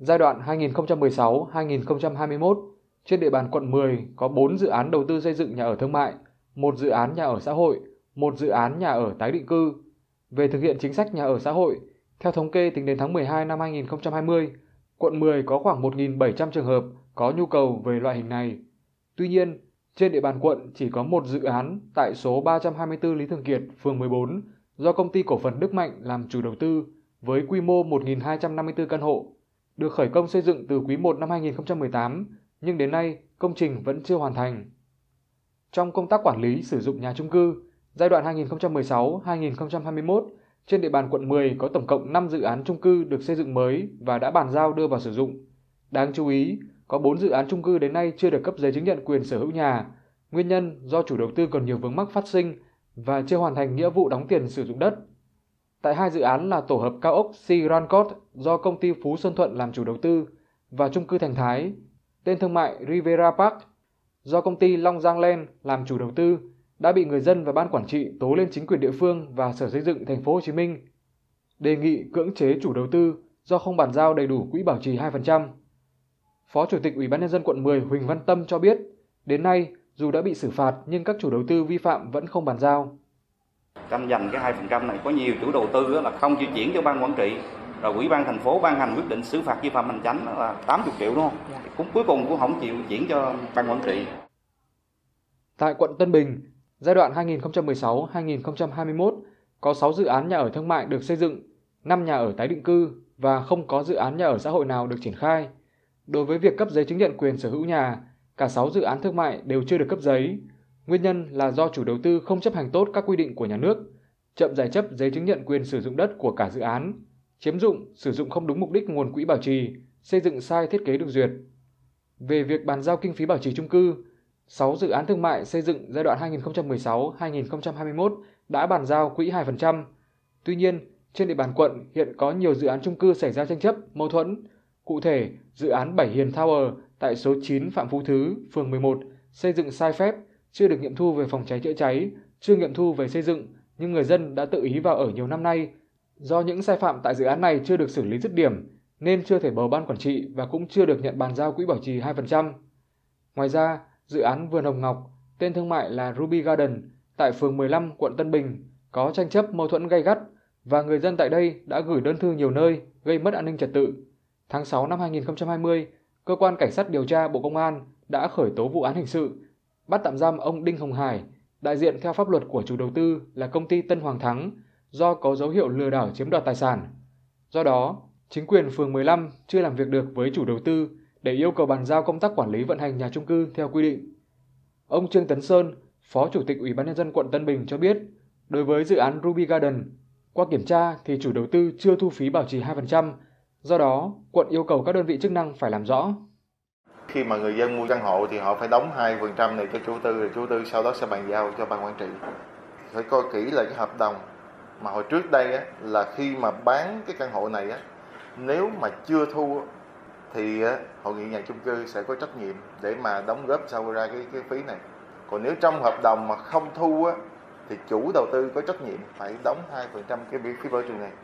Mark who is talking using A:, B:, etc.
A: Giai đoạn 2016-2021, trên địa bàn quận 10 có 4 dự án đầu tư xây dựng nhà ở thương mại, một dự án nhà ở xã hội, một dự án nhà ở tái định cư. Về thực hiện chính sách nhà ở xã hội, theo thống kê tính đến tháng 12 năm 2020, quận 10 có khoảng 1.700 trường hợp có nhu cầu về loại hình này. Tuy nhiên, trên địa bàn quận chỉ có một dự án tại số 324 Lý Thường Kiệt, phường 14 do công ty cổ phần Đức Mạnh làm chủ đầu tư với quy mô 1.254 căn hộ, được khởi công xây dựng từ quý 1 năm 2018 nhưng đến nay công trình vẫn chưa hoàn thành. Trong công tác quản lý sử dụng nhà trung cư, giai đoạn 2016-2021, trên địa bàn quận 10 có tổng cộng 5 dự án chung cư được xây dựng mới và đã bàn giao đưa vào sử dụng. Đáng chú ý, có 4 dự án chung cư đến nay chưa được cấp giấy chứng nhận quyền sở hữu nhà. Nguyên nhân do chủ đầu tư còn nhiều vướng mắc phát sinh và chưa hoàn thành nghĩa vụ đóng tiền sử dụng đất. Tại hai dự án là tổ hợp cao ốc Sirancot do công ty Phú Xuân Thuận làm chủ đầu tư và chung cư Thành Thái, tên thương mại Rivera Park do công ty Long Giang Land làm chủ đầu tư đã bị người dân và ban quản trị tố lên chính quyền địa phương và Sở Xây dựng thành phố Hồ Chí Minh đề nghị cưỡng chế chủ đầu tư do không bàn giao đầy đủ quỹ bảo trì 2%. Phó Chủ tịch Ủy ban nhân dân quận 10 Huỳnh Văn Tâm cho biết, đến nay dù đã bị xử phạt nhưng các chủ đầu tư vi phạm vẫn không bàn giao.
B: Tranh giành cái 2% này có nhiều chủ đầu tư là không chịu chuyển cho ban quản trị rồi ủy ban thành phố ban hành quyết định xử phạt vi phạm hành chánh là 80 triệu đúng không? Dạ. Cũng cuối cùng cũng không chịu chuyển cho ban quản trị.
A: Tại quận Tân Bình, giai đoạn 2016-2021 có 6 dự án nhà ở thương mại được xây dựng, 5 nhà ở tái định cư và không có dự án nhà ở xã hội nào được triển khai. Đối với việc cấp giấy chứng nhận quyền sở hữu nhà, cả 6 dự án thương mại đều chưa được cấp giấy. Nguyên nhân là do chủ đầu tư không chấp hành tốt các quy định của nhà nước, chậm giải chấp giấy chứng nhận quyền sử dụng đất của cả dự án, chiếm dụng, sử dụng không đúng mục đích nguồn quỹ bảo trì, xây dựng sai thiết kế được duyệt. Về việc bàn giao kinh phí bảo trì chung cư, 6 dự án thương mại xây dựng giai đoạn 2016-2021 đã bàn giao quỹ 2%. Tuy nhiên, trên địa bàn quận hiện có nhiều dự án chung cư xảy ra tranh chấp, mâu thuẫn. Cụ thể, dự án Bảy Hiền Tower tại số 9 Phạm Phú Thứ, phường 11 xây dựng sai phép, chưa được nghiệm thu về phòng cháy chữa cháy, chưa nghiệm thu về xây dựng, nhưng người dân đã tự ý vào ở nhiều năm nay. Do những sai phạm tại dự án này chưa được xử lý dứt điểm, nên chưa thể bầu ban quản trị và cũng chưa được nhận bàn giao quỹ bảo trì 2%. Ngoài ra, dự án Vườn Hồng Ngọc, tên thương mại là Ruby Garden, tại phường 15, quận Tân Bình, có tranh chấp mâu thuẫn gay gắt và người dân tại đây đã gửi đơn thư nhiều nơi gây mất an ninh trật tự. Tháng 6 năm 2020, cơ quan cảnh sát điều tra Bộ Công an đã khởi tố vụ án hình sự, bắt tạm giam ông Đinh Hồng Hải, đại diện theo pháp luật của chủ đầu tư là công ty Tân Hoàng Thắng do có dấu hiệu lừa đảo chiếm đoạt tài sản. Do đó, chính quyền phường 15 chưa làm việc được với chủ đầu tư để yêu cầu bàn giao công tác quản lý vận hành nhà trung cư theo quy định. Ông Trương Tấn Sơn, Phó Chủ tịch Ủy ban nhân dân quận Tân Bình cho biết, đối với dự án Ruby Garden, qua kiểm tra thì chủ đầu tư chưa thu phí bảo trì 2%, do đó quận yêu cầu các đơn vị chức năng phải làm rõ.
C: Khi mà người dân mua căn hộ thì họ phải đóng 2% này cho chủ tư rồi chủ tư sau đó sẽ bàn giao cho ban quản trị. Phải coi kỹ lại cái hợp đồng mà hồi trước đây á, là khi mà bán cái căn hộ này á, nếu mà chưa thu thì hội nghị nhà chung cư sẽ có trách nhiệm để mà đóng góp sau ra cái cái phí này còn nếu trong hợp đồng mà không thu á, thì chủ đầu tư có trách nhiệm phải đóng 2% cái phí bảo trường này